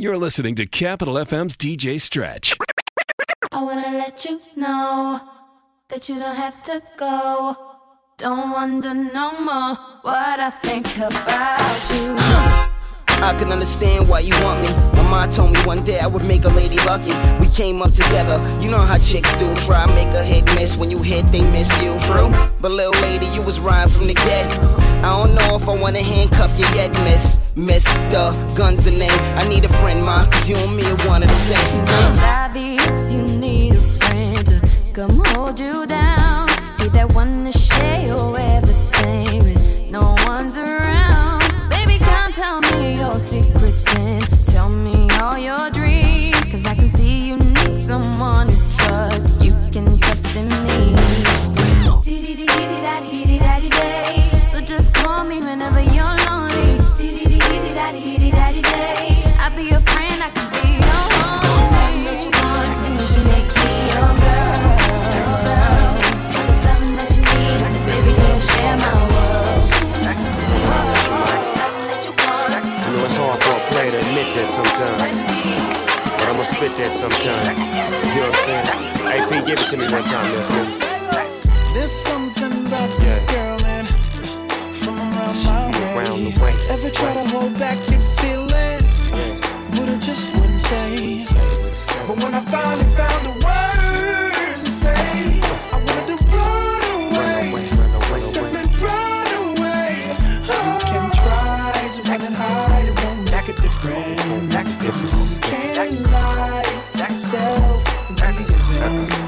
You're listening to Capital FM's DJ Stretch. I wanna let you know that you don't have to go. Don't wonder no more what I think about you. I can understand why you want me. My mom told me one day I would make a lady lucky. We came up together, you know how chicks do. Try make a hit miss when you hit, they miss you. True, but little lady, you was riding from the get. I don't know if I wanna handcuff you yet, miss. Duh, guns a name. I need a friend, ma, cause you and me are one of the same. It's obvious you need a friend to come hold you down. Be that one to share your me one time, man. There's something about this Yeah. girl and from around my way. Around the way. Ever try to hold back your feelings? But it just wouldn't stay. But when I finally found the words to say, I wanted to run away. Simply run away. You can oh. try to run and hide, it won't make a difference. Make a difference. Can't lie to yourself and be yourself.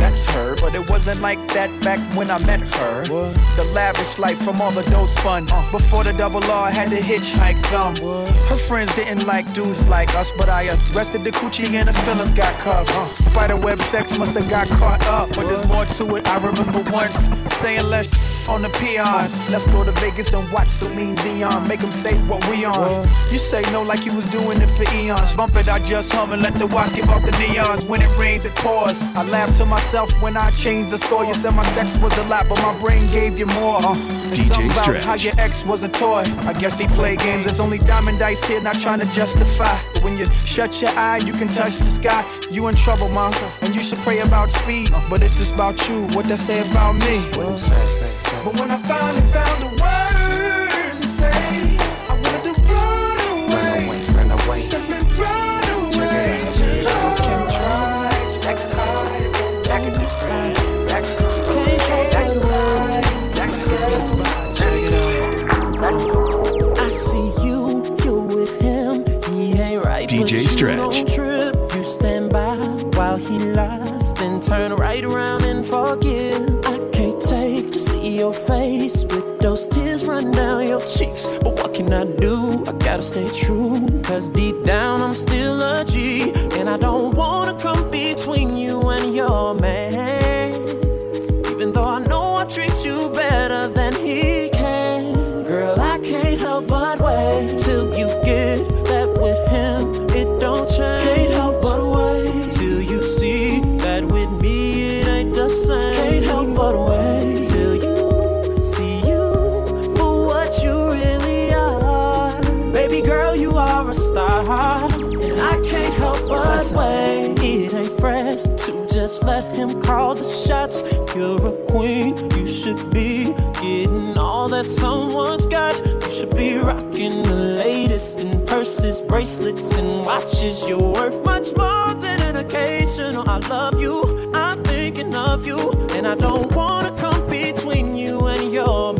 that's her. But it wasn't like that back when I met her. The lavish life from all the dough spun. Before the double R, I had to hitchhike them. Her friends didn't like dudes like us, but I arrested the coochie and the feelings got cuffed. Spiderweb sex must have got caught up, but there's more to it. I remember once saying let's on the peons. Let's go to Vegas and watch Celine Dion. Make them say what we on. You say no like you was doing it for eons. Bump it, I just hum and let the watch give off the neons. When it rains, it pours. I laugh to myself when I changed the score. You said my sex was a lot, but my brain gave you more. Uh, DJ Stretch. how your ex was a toy. I guess he played games. There's only diamond dice here, not trying to justify. But when you shut your eye, you can touch the sky. You in trouble, ma. And you should pray about speed. But it's just about you. What they say about me. But when I finally found the words turn right around and forgive. I can't take to see your face with those tears run down your cheeks. But what can I do? I gotta stay true. Cause deep down I'm still a G. And I don't wanna come between you and your man. You're a queen, you should be getting all that someone's got. You should be rocking the latest in purses, bracelets, and watches. You're worth much more than an occasional. I love you, I'm thinking of you, and I don't wanna come between you and your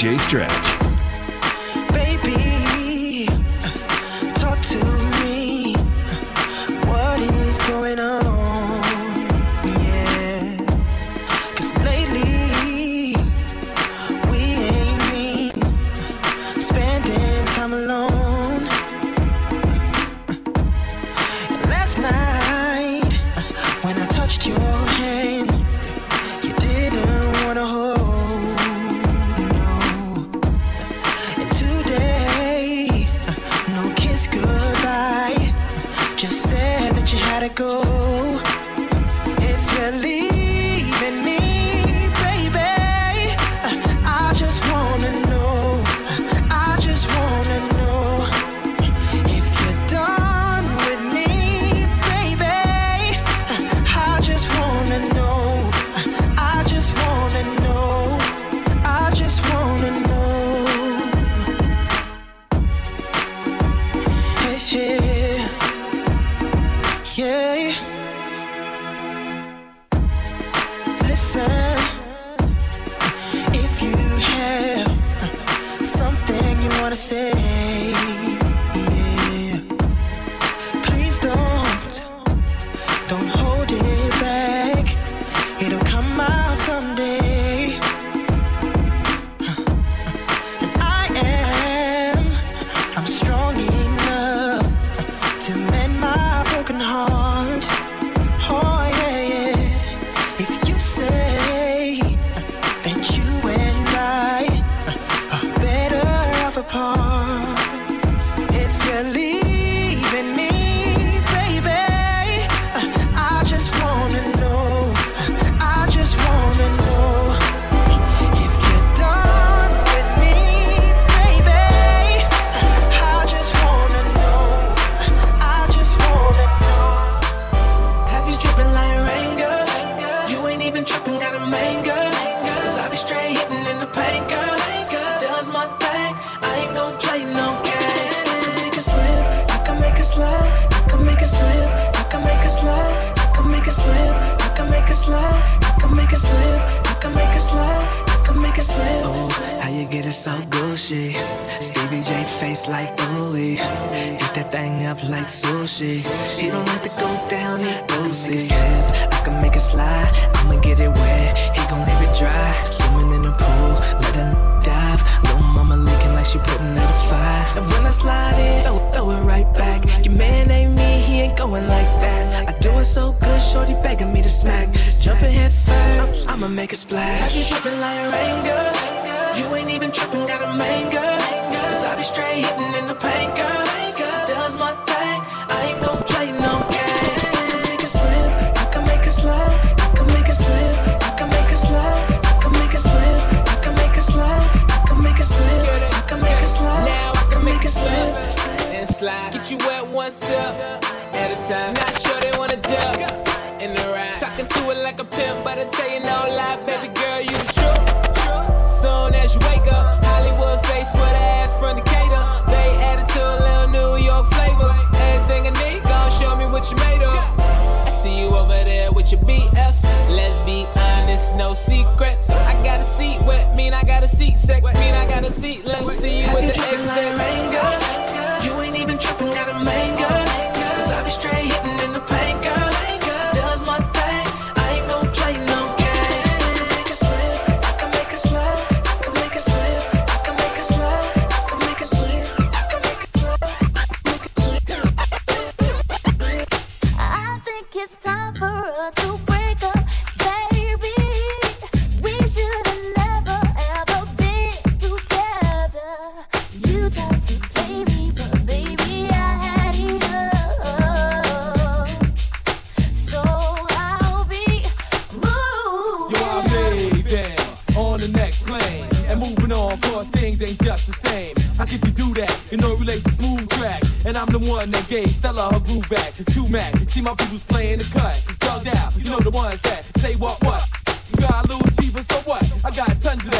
DJ Stretch. Oh. I slide in, throw, throw it right back. Your man ain't me, he ain't going like that. I do it so good, shorty begging me to smack. Jumping head first, I'ma make a splash. Have you dripping like rain, girl? You ain't even tripping, got a main girl. Cause I be straight hitting in the paint, girl. Does my thing, I ain't gon' play no games. I can make it slip, I can make it slide. I can make it slip, I can make it slide. I can make it slip, I can make it slide. I can make it slip, I can make it slide. Now slip. and slide. Get you wet one sip at a time. Not sure they wanna dip in the ride. Talking to it like a pimp, but I tell you no lie, baby girl, you the truth. Soon as you wake up, Hollywood face with ass from Decatur. They added to a little New York flavor. Everything I need, gon' show me what you made of. I see you over there with your BF. Let's be honest, no secrets. I got a seat wet, mean I got a seat sex, mean I got a seat. Let me see you with the tripping like exit. You ain't even tripping, got a main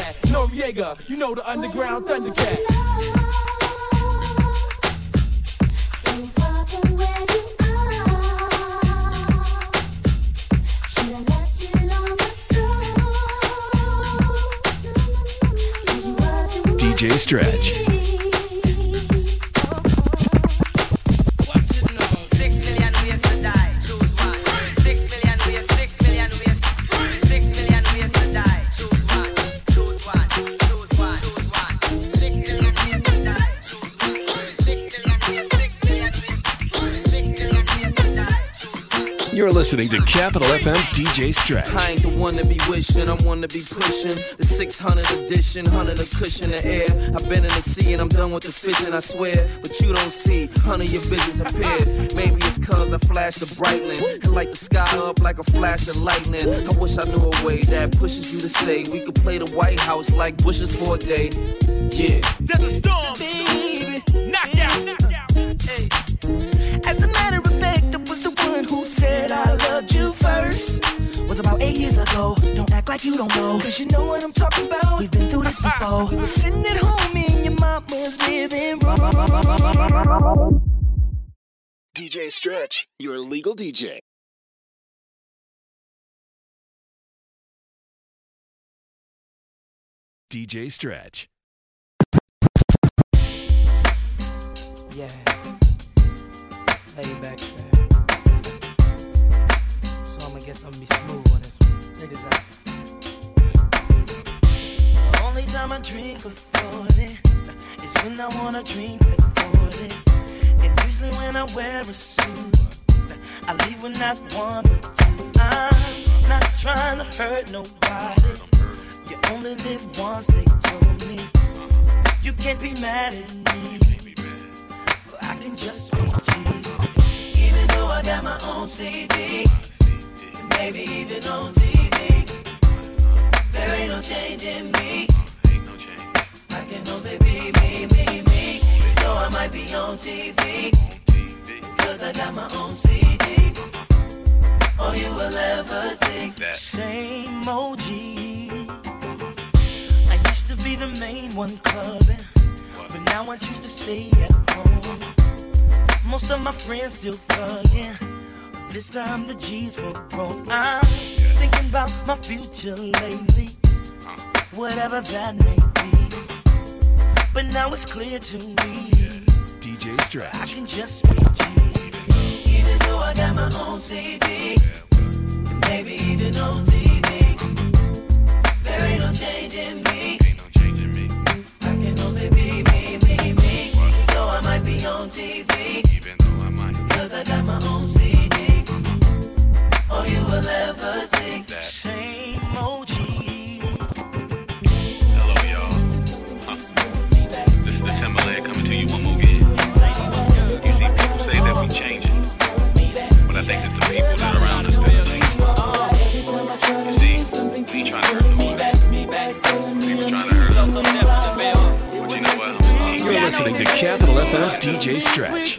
that. Noriega, you know the underground Thundercat. So far listening to Capital FM's DJ Stretch. I ain't the one to be wishing, I'm one to be pushing. The 600 edition, 100 a cushion of air. I've been in the sea and I'm done with the fishing, I swear. But you don't see, 100 your visions appeared. Maybe it's cause I flashed the Brightland and light the sky up like a flash of lightning. I wish I knew a way that pushes you to stay. We could play the White House like bushes for a day. Yeah. There's a storm, baby. Knock out, knock out. Hey. As a about eight years ago. Don't act like you don't know. Cause you know what I'm talking about. We've been through this ah. before. You're sitting at home and your mama's living wrong. DJ Stretch, your legal DJ. DJ Stretch. Yeah. Lay back there. So I'ma be smooth on this one. Check this out. Only time I drink before it is when I wanna drink before it. And usually when I wear a suit, I leave with not one but two. I'm not trying to hurt nobody. You only live once, they told me. You can't be mad at me. But I can just be G. Even though I got my own CD, maybe even on TV, there ain't no change in me. I can only be me, me, me. Though I might be on TV, cause I got my own CD. All you will ever see, same OG. I used to be the main one clubbing, but now I choose to stay at home. Most of my friends still thugging. This time the G's for grown. I'm thinking about my future lately, whatever that may be. But now it's clear to me DJ Stretch. I can just be G. Even though I got my own CD, maybe even on TV, there ain't no change in me. I can only be me, me, me. Though I might be on TV, cause I got my own CD. All you will ever see, same OG. Hello, y'all. Huh. This is the Timbaland coming to you one more again. You see, people say that we changing, but I think it's the people that are around us that are changing. You see, we ain't trying to hurt nobody. We was trying to hurt them. But you know what? You're listening to Capital FM's DJ Stretch.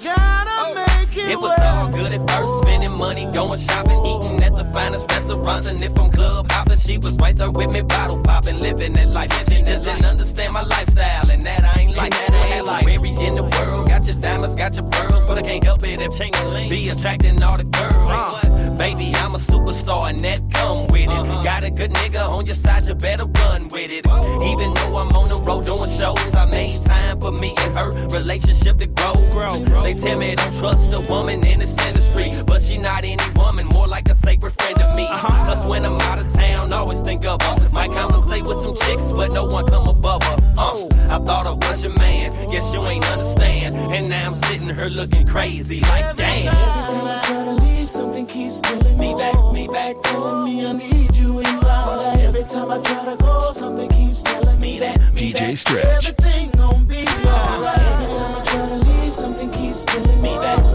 It was all good at first, spending money, going shopping, eating at the finest restaurants, and if I'm club hopping, she was right there with me, bottle popping, living that life. And She just didn't understand my lifestyle, and that I ain't like that. I had like every in the world, got your diamonds, got your pearls, but I can't help it if be attracting all the girls. Baby, I'm a superstar, and that come with it. Got a good nigga on your side, you better run with it. Even though I'm on the road doing shows, I made time for me and her relationship to grow. They tell me don't trust a woman in this industry, but she not any woman, more like a sacred friend to me. Plus when I'm out of town, always think of her. Might conversate with some chicks, but no one come above her. Uh, I thought I was your man, guess you ain't understand. And now I'm sitting here looking crazy, like damn. Every time I try to leave, something keeps pulling me back, me back, telling me I need you in my life. Every time I try to go, something keeps telling me that DJ Stretch. everything gon' be alright. Every time I try to leave, something keeps pulling me back,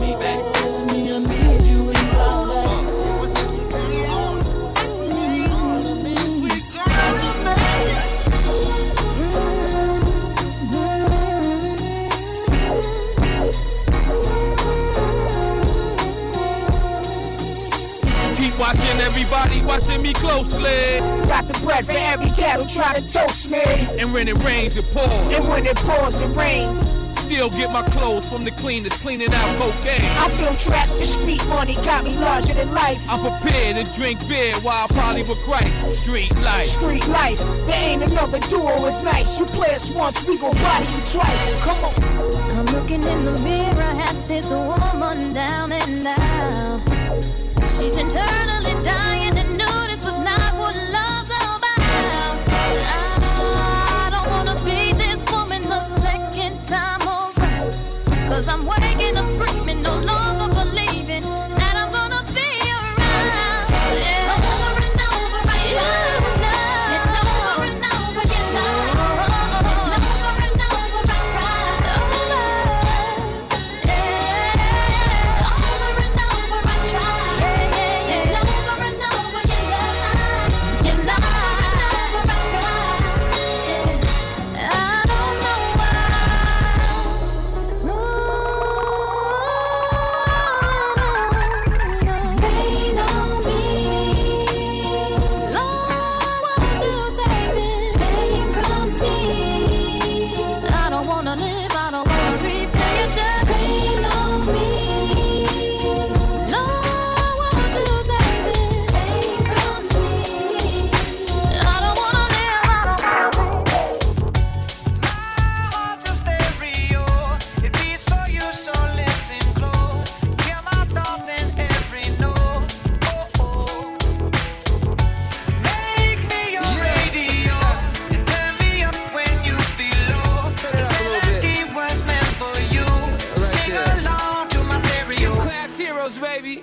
everybody watching me closely. Got the bread for every cat who try to toast me. And when it rains, it pours. And when it pours, it rains. Still get my clothes from the cleaners, cleaning out cocaine. I feel trapped. The street money got me larger than life. I'm prepared to drink beer while Polly with Christ. Street life. Street life. There ain't another duo as nice. You play us once, we gon' body you twice. Come on. I'm looking in the mirror at this woman down and out. She's internally dying baby.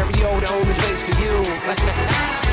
stereo, the only place for you.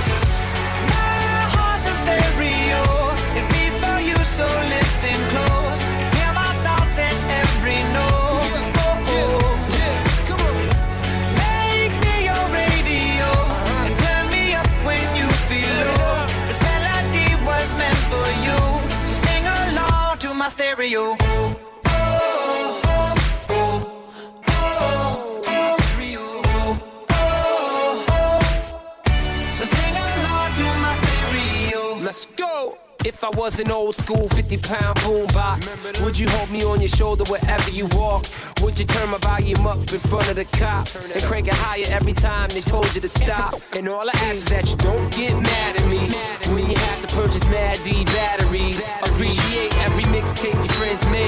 An old school 50 pound boombox, would you hold me on your shoulder wherever you walk? Would you turn my volume up in front of the cops and crank it higher every time they told you to stop? And all I ask is that you don't get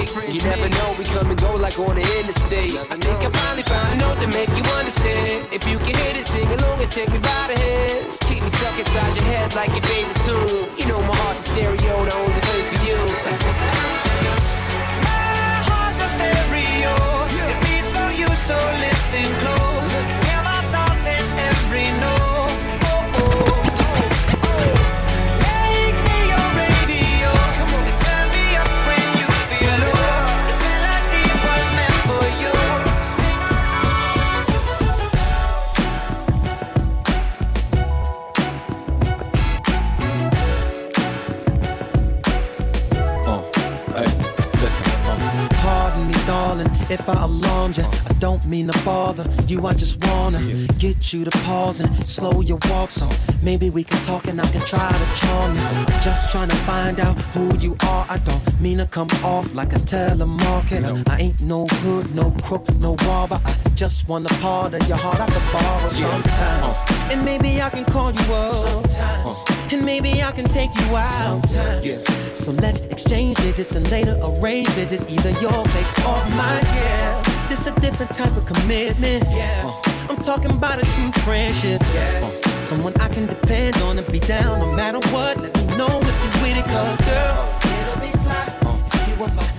You never know, we come and go like on the interstate. I think I finally found a note to make you understand. If you can hit it, sing along and take me by the hands. Keep me stuck inside your head like your favorite tune. You know my heart's a stereo, the only place for you. My heart's a stereo. It beats for you, so listen close. I alarmed you. I don't mean to bother you, I just wanna get you to pause and slow your walk so maybe we can talk and I can try to charm you. I'm just trying to find out who you are. I don't mean to come off like a telemarketer. I ain't no hood, no crook, no robber. I just want a part of your heart I could borrow sometimes. Uh. And maybe I can call you up. Sometimes. And maybe I can take you out. Sometimes. So let's exchange digits and later arrange visits, either your place or mine. Yeah, this a different type of commitment. Yeah, uh, I'm talking about a true friendship. Yeah, uh, someone I can depend on and be down no matter what. Let me know if you with it, cause girl, it'll be fly if you were my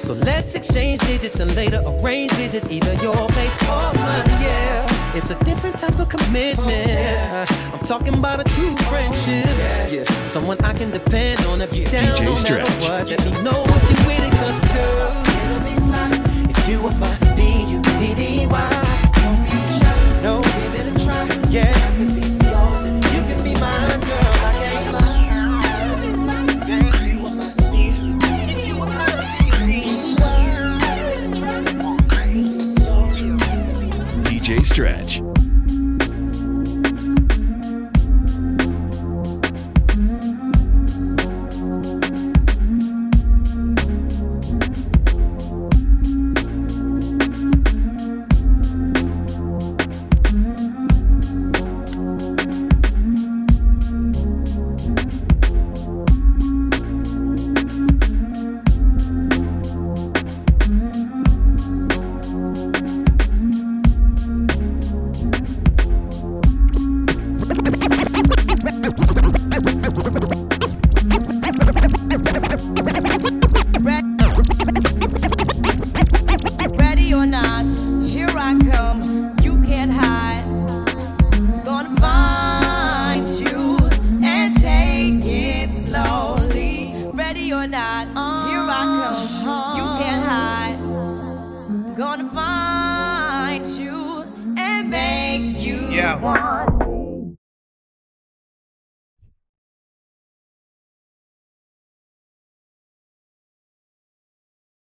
So let's exchange digits and later arrange visits, either your place or mine. Yeah, it's a different type of commitment. I'm talking about a true friendship. Yeah, someone I can depend on if you down DJ no matter what. Let me know if you're with it, cause girl, it'll be fly if you were my B-U-D-D-Y. Stretch.